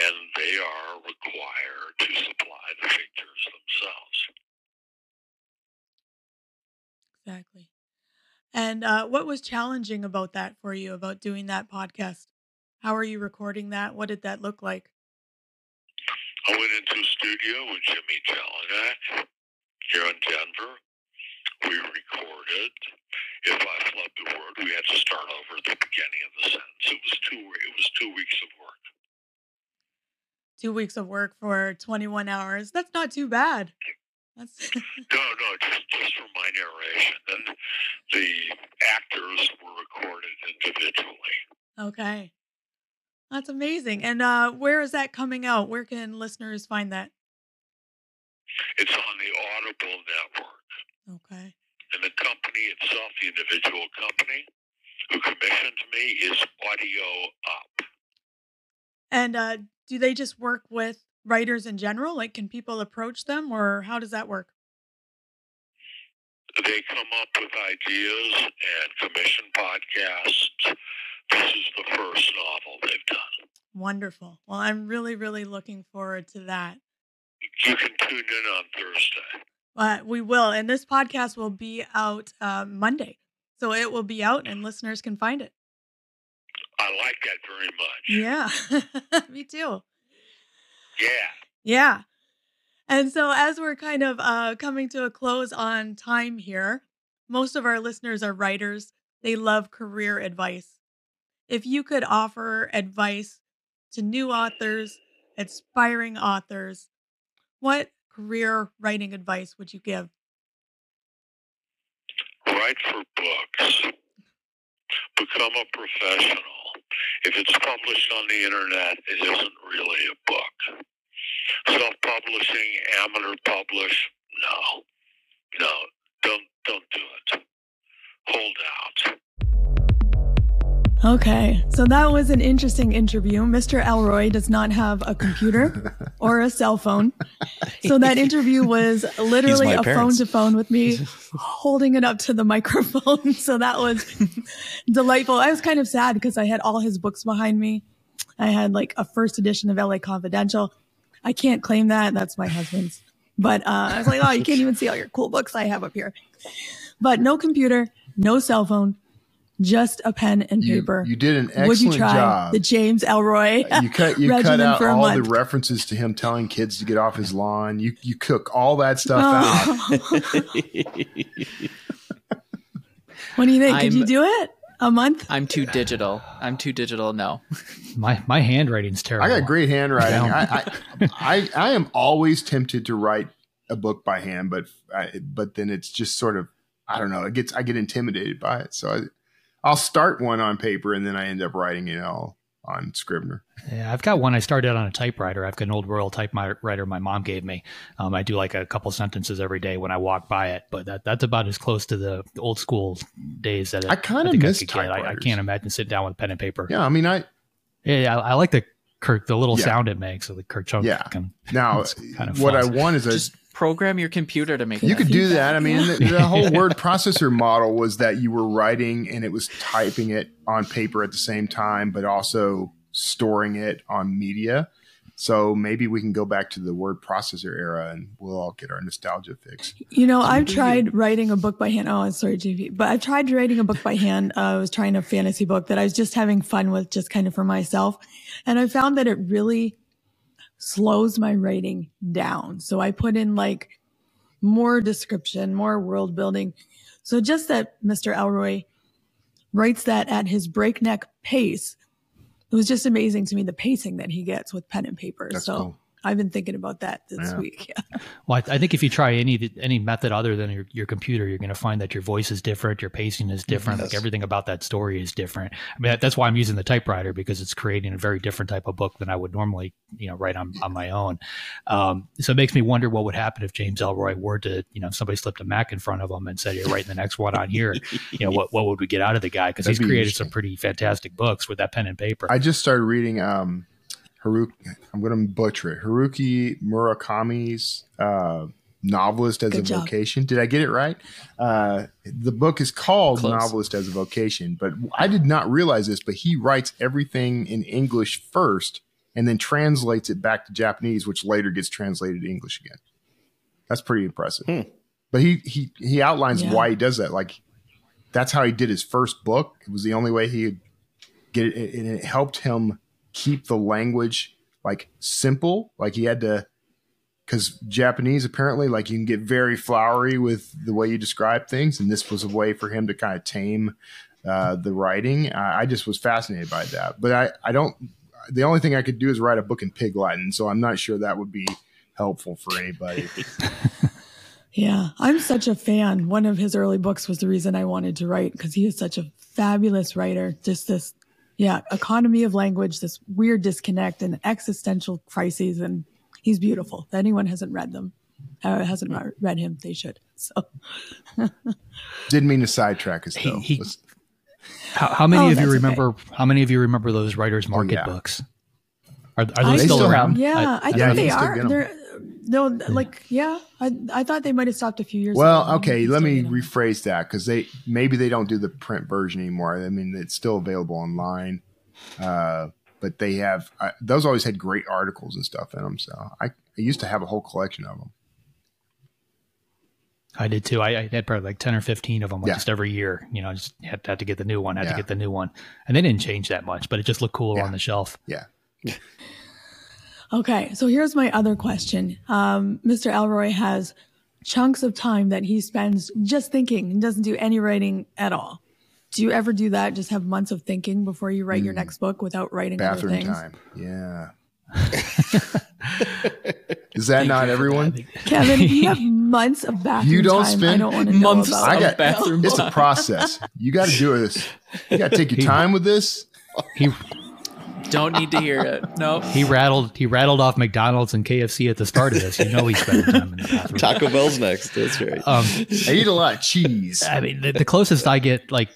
and they are required to supply the figures themselves. Exactly. And uh, what was challenging about that for you, about doing that podcast? How are you recording that? What did that look like? I went into a studio with Jimmy Jellinek here in Denver. We recorded. If I flubbed a word, we had to start over at the beginning of the sentence. It was two. It was two weeks of work. Two weeks of work for 21 hours. That's not too bad. That's No, no, just just for my narration. And the actors were recorded individually. okay. That's amazing. And uh, where is that coming out? Where can listeners find that? It's on the Audible network. Okay. And the company itself, the individual company who commissioned me, is Audio Up. And uh, do they just work with writers in general? Like, can people approach them, or how does that work? They come up with ideas and commission podcasts. This is the first novel they've done. Wonderful. Well, I'm really, really looking forward to that. You can tune in on Thursday. But we will. And this podcast will be out uh, Monday. So it will be out and listeners can find it. I like that very much. Yeah. Me too. Yeah. Yeah. And so, as we're kind of uh, coming to a close on time here, most of our listeners are writers. They love career advice. If you could offer advice to new authors, aspiring authors, what career writing advice would you give? Write for books. Become a professional. If it's published on the internet, it isn't really a book. Self publishing, amateur publish, no. No, don't don't do it. Hold out. Okay, so that was an interesting interview. Mr. Ellroy does not have a computer or a cell phone. So that interview was literally a phone to phone with me holding it up to the microphone. So that was delightful. I was kind of sad because I had all his books behind me. I had like a first edition of LA Confidential. I can't claim that. That's my husband's. But uh, I was like, oh, you can't even see all your cool books I have up here. But no computer, no cell phone, just a pen and paper. You, you did an excellent Would you try job. The James Ellroy. you cut you cut out all month. the references to him telling kids to get off his lawn. You you cook all that stuff oh. out. what do you think? Did you do it? A month? I'm too digital. I'm too digital. No. My my handwriting's terrible. I got great handwriting. I, I, I I am always tempted to write a book by hand, but I, but then it's just sort of I don't know. It gets I get intimidated by it. So I, I'll start one on paper and then I end up writing it all on Scrivener. Yeah, I've got one. I started on a typewriter. I've got an old Royal typewriter my mom gave me. Um, I do like a couple sentences every day when I walk by it, but that, that's about as close to the old school days that I kind of miss typewriters. I, I, can't imagine sitting down with pen and paper. Yeah, I mean, I yeah, I, I like the Kirk, the little yeah. sound it makes, so the Kirk Chunk. Yeah. Can, now, kind of what I want is a just program your computer to make. You could do that. I mean, the, the, whole word processor model was that you were writing and it was typing it on paper at the same time, but also storing it on media. So maybe we can go back to the word processor era and we'll all get our nostalgia fix. You know, I've tried writing a book by hand. Oh, sorry, JP, but I've tried writing a book by hand. Uh, I was trying a fantasy book that I was just having fun with, just kind of for myself. And I found that it really slows my writing down. So I put in like more description, more world building. So just that Mr. Ellroy writes that at his breakneck pace. It was just amazing to me the pacing that he gets with pen and paper. That's so cool. I've been thinking about that this yeah. week. Yeah. Well, I, I, think if you try any any method other than your, your computer, you're going to find that your voice is different, your pacing is different, yes. like everything about that story is different. I mean, that's why I'm using the typewriter because it's creating a very different type of book than I would normally, you know, write on, on my own. Um, so it makes me wonder what would happen if James Ellroy were to, you know, somebody slipped a Mac in front of him and said, "You're writing the next one on here." you know, what what would we get out of the guy? Because he's be created some pretty fantastic books with that pen and paper. I just started reading. Um, Haruki, I'm going to butcher it. Haruki Murakami's uh, novelist as Good a job. vocation. Did I get it right? Uh, the book is called Close. Novelist as a Vocation, but I did not realize this. But he writes everything in English first, and then translates it back to Japanese, which later gets translated to English again. That's pretty impressive. Hmm. But he he he outlines yeah. why he does that. Like that's how he did his first book. It was the only way he could get it, and it helped him keep the language like simple. Like he had to, because Japanese apparently, like you can get very flowery with the way you describe things, and this was a way for him to kind of tame uh, the writing. I, I just was fascinated by that, but I, I don't. The only thing I could do is write a book in Pig Latin, so I'm not sure that would be helpful for anybody. yeah, I'm such a fan. One of his early books was the reason I wanted to write because he is such a fabulous writer. Just this yeah, economy of language, this weird disconnect and existential crises. And he's beautiful. If anyone hasn't read them, uh, hasn't read him, they should. So didn't mean to sidetrack us though. He, he, how, how, many oh, of you remember? Okay. How many of you remember those writers' market oh, yeah. books? Are, are those still, still, around? Yeah, I, I think they are. They're no, like yeah, I I thought they might have stopped a few years. Well, ago. okay, let me rephrase that because they maybe they don't do the print version anymore. I mean, it's still available online, uh, but they have uh, those always had great articles and stuff in them. So I, I used to have a whole collection of them. I did too. I, I, had probably like ten or fifteen of them, like yeah. just every year. You know, I just had, had to get the new one, had yeah. to get the new one, and they didn't change that much, but it just looked cooler yeah. on the shelf. Yeah. Okay, so here's my other question. Um, Mr. Ellroy has chunks of time that he spends just thinking and doesn't do any writing at all. Do you ever do that? Just have months of thinking before you write mm. your next book without writing anything? bathroom other things? time? Yeah. Is that not everyone? Kevin, you have months of bathroom time. You don't time. spend I don't want to know months about I got bathroom It's a process. You got to do this. You got to take your time with this. He Don't need to hear it. No. he rattled he rattled off McDonald's and KFC at the start of this. You know he spent time in the bathroom. Taco Bell's next. That's right. Um, I eat a lot of cheese. I mean, the, the closest I get, like,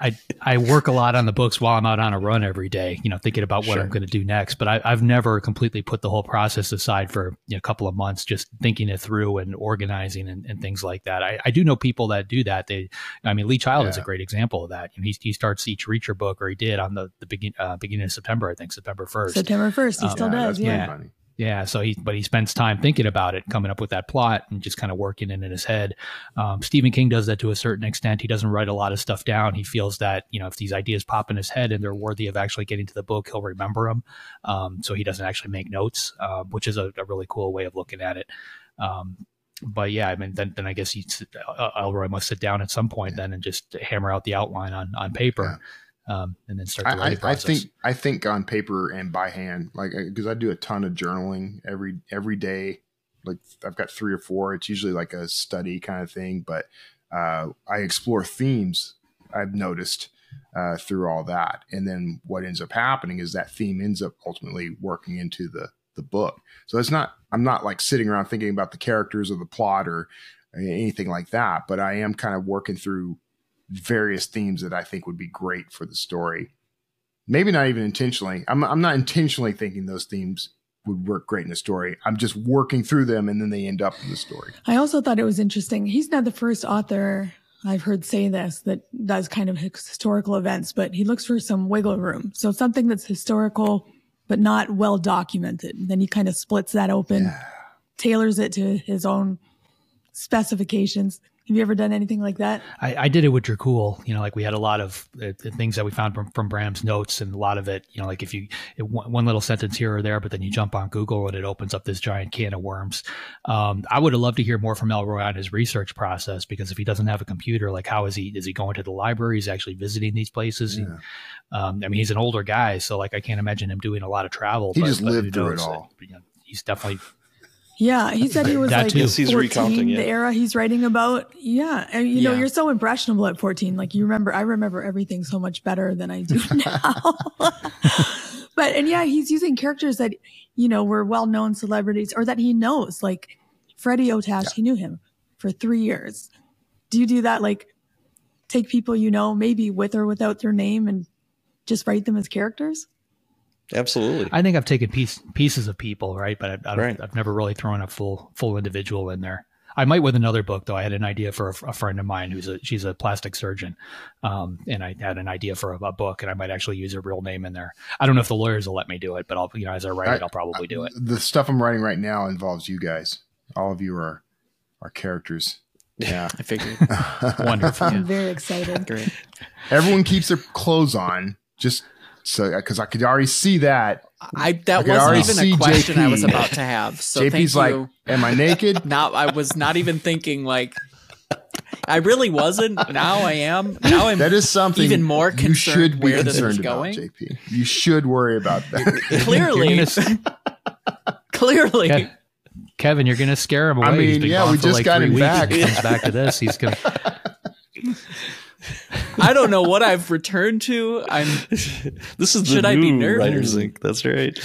I I work a lot on the books while I'm out on a run every day. You know, thinking about what Sure. I'm going to do next. But I, I've never completely put the whole process aside for you know, a couple of months, just thinking it through and organizing and, and things like that. I, I do know people that do that. They, I mean, Lee Child is a great example of that. You know, he he starts each Reacher book, or he did on the the begin, uh, beginning of September, I think September first. September 1st. He Um, still Yeah, does. Yeah. funny. Yeah, so he but he spends time thinking about it, coming up with that plot, and just kind of working it in his head. Um, Stephen King does that to a certain extent. He doesn't write a lot of stuff down. He feels that you know if these ideas pop in his head and they're worthy of actually getting to the book, he'll remember them. Um, so he doesn't actually make notes, uh, which is a, a really cool way of looking at it. Um, but yeah, I mean, then, then I guess he uh, Ellroy must sit down at some point then and just hammer out the outline on on paper, um, and then start the I, writing I, I process. think I think on paper and by hand, like because I do a ton of journaling every every day. Like I've got three or four. It's usually like a study kind of thing, but uh, I explore themes. I've noticed uh, through all that, and then what ends up happening is that theme ends up ultimately working into the the book. So it's not I'm not like sitting around thinking about the characters or the plot or anything like that, but I am kind of working through various themes that I think would be great for the story. Maybe not even intentionally. I'm I'm not intentionally thinking those themes would work great in a story. I'm just working through them and then they end up in the story. I also thought it was interesting. He's not the first author I've heard say this that does kind of historical events, but he looks for some wiggle room. So something that's historical, but not well documented. Then he kind of splits that open, tailors it to his own specifications. Have you ever done anything like that? I, I did it with Dracul. You know, like we had a lot of uh, things that we found from, from Bram's notes, and a lot of it, you know, like if you it, one, one little sentence here or there, but then you jump on Google and it opens up this giant can of worms. Um, I would have loved to hear more from Ellroy on his research process because if he doesn't have a computer, like how is he? Is he going to the library? Is he actually visiting these places? Yeah. Um, I mean, he's an older guy, so like I can't imagine him doing a lot of travel. He but- just but who lived through it knows? all. You know, he's definitely Yeah, he said he was That like too. Yes, he's 14, recounting it. the era he's writing about. Yeah, and you know, Yeah. you're so impressionable at 14. Like you remember, I remember everything so much better than I do now. but and yeah, he's using characters that you know were well-known celebrities or that he knows. Like Freddie Otash, he knew him for three years. Do you do that? Like take people you know, maybe with or without their name, and just write them as characters. Absolutely. I think I've taken piece, pieces of people, right? But I, I don't, Right. I've never really thrown a full full individual in there. I might with another book though. I had an idea for a, a friend of mine who's a she's a plastic surgeon, um, and I had an idea for a, a book, and I might actually use her real name in there. I don't know if the lawyers will let me do it, but I'll you know as I write it, I'll probably do it. The stuff I'm writing right now involves you guys. All of you are are characters. Yeah. I figured. Wonderful. I'm very excited. Great. Everyone keeps their clothes on just so uh, because I could already see that. I that I wasn't even a question I was about to have. So JP's thank like, you. "Am I naked?" Not. I was not even thinking like I really wasn't. Now I am. Now I'm That is something even more you concerned should be where this concerned is about, going. JP. You should worry about that. clearly gonna- clearly. Ke- Kevin, you're gonna scare him away. I He's mean, been yeah, gone we for just like got him weeks. back. He comes back to this. He's gonna. I don't know what I've returned to. I'm This is the Should I new be nervous? Writers Ink. That's right.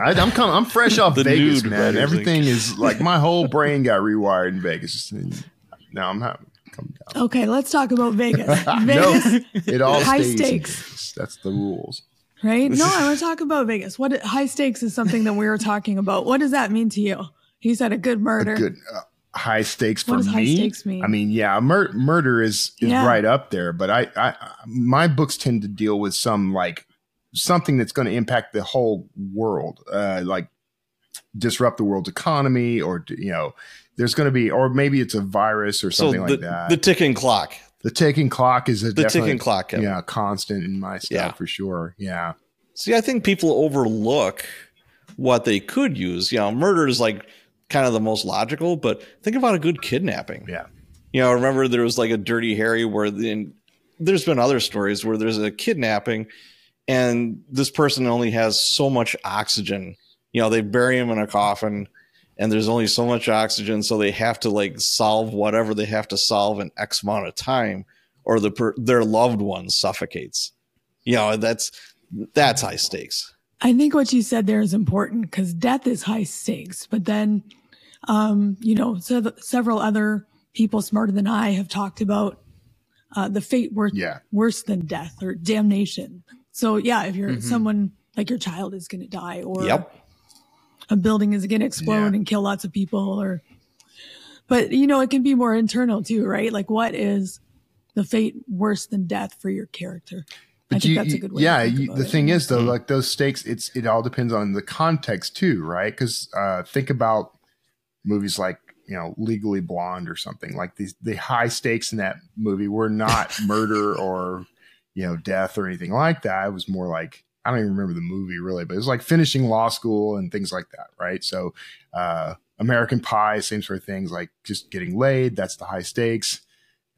I, I'm coming. I'm fresh off The Vegas, man. writers, Everything like- is like my whole brain got rewired in Vegas. Now I'm having come down. Okay, let's talk about Vegas. No, Vegas, it all High stays in stakes. Vegas. That's the rules. right? No, I want to talk about Vegas. What high stakes is something that we were talking about. What does that mean to you? He said a good murder. Good uh, high stakes for What does me. high stakes mean? I mean, yeah, mur- murder is is Yeah. right up there, but I, I my books tend to deal with some like something that's going to impact the whole world, uh, like disrupt the world's economy, or you know, there's going to be, or maybe it's a virus or So something the, like that. the ticking clock. The ticking clock is a The ticking clock, Kevin. yeah, constant in my stuff Yeah. for sure. Yeah, See, I think people overlook what they could use. You know, murder is like kind of the most logical, but think about a good kidnapping. Yeah. You know, I remember there was like a Dirty Harry where the, there's been other stories where there's a kidnapping and this person only has so much oxygen. You know, they bury him in a coffin and there's only so much oxygen, so they have to like solve whatever they have to solve in X amount of time, or the per- their loved one suffocates. You know, that's that's high stakes. I think what you said there is important because death is high stakes, but then, um, you know, so several other people smarter than I have talked about uh, the fate worse, yeah. worse than death or damnation. So yeah, if you're mm-hmm. someone like your child is going to die or yep. a building is going to explode yeah. and kill lots of people or, but you know, it can be more internal too, right? Like what is the fate worse than death for your character? But I think you, that's a good way. Yeah, you, the it. thing is though, mm-hmm. like those stakes, it's it all depends on the context too, right? Because uh, think about movies like you know Legally Blonde or something like these. The high stakes in that movie were not murder or you know, death or anything like that. It was more like I don't even remember the movie really, but it was like finishing law school and things like that, right? So, uh, American Pie, same sort of things, like just getting laid. That's the high stakes.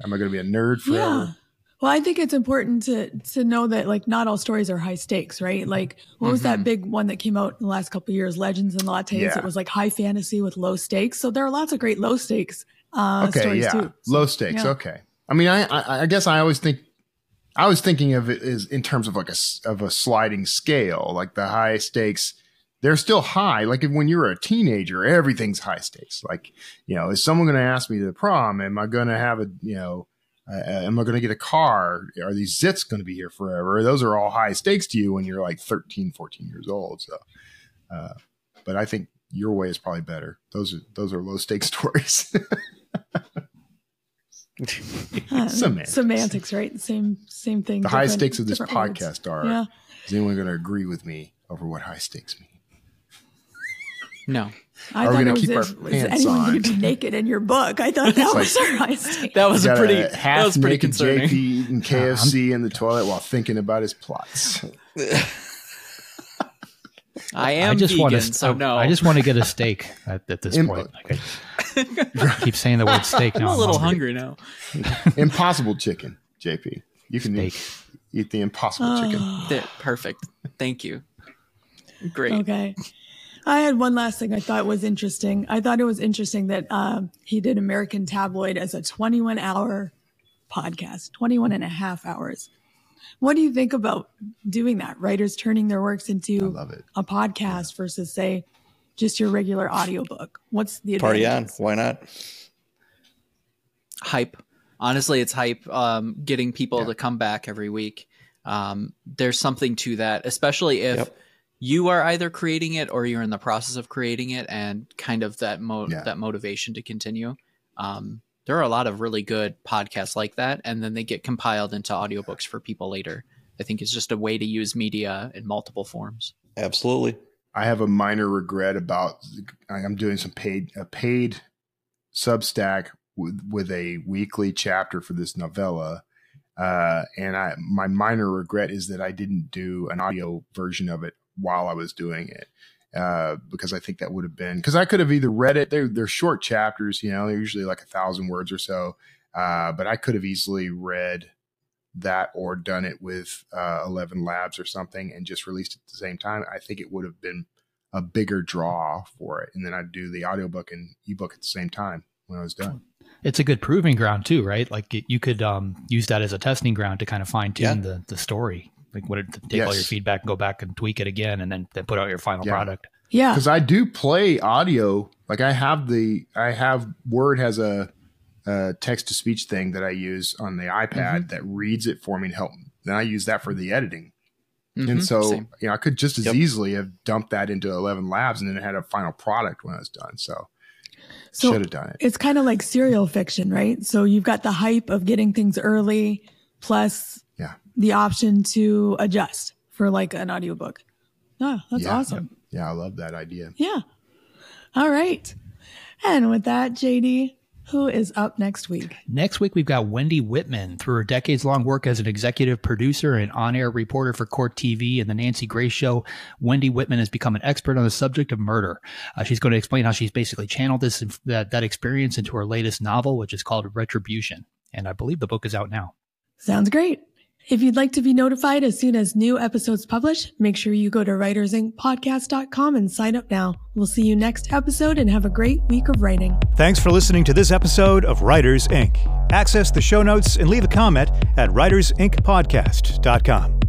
Am I going to be a nerd forever? Yeah. Well, I think it's important to to know that like not all stories are high stakes, right? Like what was mm-hmm. that big one that came out in the last couple years, Legends and Lattes? Yeah. It was like high fantasy with low stakes. So there are lots of great low stakes uh, okay, stories yeah. too. Low stakes. Yeah. Okay. I mean, I, I I guess I always think I was thinking of it as in terms of like a of a sliding scale, like the high stakes. They're still high. Like when you're a teenager, everything's high stakes. Like you know, is someone going to ask me to the prom? Am I going to have a you know? Uh, am I going to get a car? Are these zits going to be here forever? Those are all high stakes to you when you're like 13, 14 years old. So, uh, but I think your way is probably better. Those are those are low stakes stories. uh, semantics. semantics, right? Same same thing. The high stakes of this podcast are. Yeah. Is anyone going to agree with me over what high stakes mean? No. I are we going to keep our pants anyone on? going to be naked in your book? I thought that was our high. That was a pretty a half that was pretty naked concerning. JP eating KFC in the toilet while thinking about his plots. I am I just vegan, want to, so oh, no. I just want to get a steak at, at this Im- point. Like I keep saying the word steak now. I'm, I'm a little hungry, hungry now. impossible chicken, JP. You can eat, eat, the impossible ah. chicken. Perfect. Thank you. Great. Okay. I had one last thing I thought was interesting. I thought it was interesting that um, he did American Tabloid as a 21 hour podcast, 21 and a half hours. What do you think about doing that? Writers turning their works into a podcast yeah. versus say just your regular audiobook. What's the party on? Why not? Hype. Honestly, it's hype. Um, getting people yeah. to come back every week. Um, there's something to that, especially if yep. You are either creating it or you're in the process of creating it, and kind of that mo- yeah. that motivation to continue. Um, there are a lot of really good podcasts like that and then they get compiled into audiobooks for people later i think it's just a way to use media in multiple forms absolutely i have a minor regret about i'm doing some paid a paid substack with, with a weekly chapter for this novella uh, and I my minor regret is that I didn't do an audio version of it while I was doing it. Uh, because I think that would have been because I could have either read it. They're they're short chapters, you know, they're usually like a thousand words or so. Uh, but I could have easily read that or done it with uh, ElevenLabs or something and just released it at the same time. I think it would have been a bigger draw for it, and then I'd do the audiobook and ebook at the same time when I was done. It's a good proving ground too, right? Like it, you could um, use that as a testing ground to kind of fine tune yeah. the the story like what take yes. all your feedback and go back and tweak it again and then then put out your final yeah. product. Yeah. Because I do play audio. Like I have the I have Word has a, a text to speech thing that I use on the iPad mm-hmm. that reads it for me to help. Then I use that for the editing. Mm-hmm. And so, Same. you know, I could just as yep. easily have dumped that into ElevenLabs and then had a final product when I was done. So, so should have done it. It's kind of like serial fiction, right? So you've got the hype of getting things early plus yeah the option to adjust for like an audiobook. Oh, that's yeah, awesome. Yeah. yeah, I love that idea. Yeah. All right. And with that, JD, Who is up next week? Next week, we've got Wendy Whitman. Through her decades long work as an executive producer and on air reporter for Court TV and The Nancy Grace Show, Wendy Whitman has become an expert on the subject of murder. Uh, she's going to explain how she's basically channeled this that, that experience into her latest novel, which is called Retribution. And I believe the book is out now. Sounds great. If you'd like to be notified as soon as new episodes publish, make sure you go to writersincpodcast.com and sign up now. We'll see you next episode and have a great week of writing. Thanks for listening to this episode of Writers Ink. Access the show notes and leave a comment at writersincpodcast.com.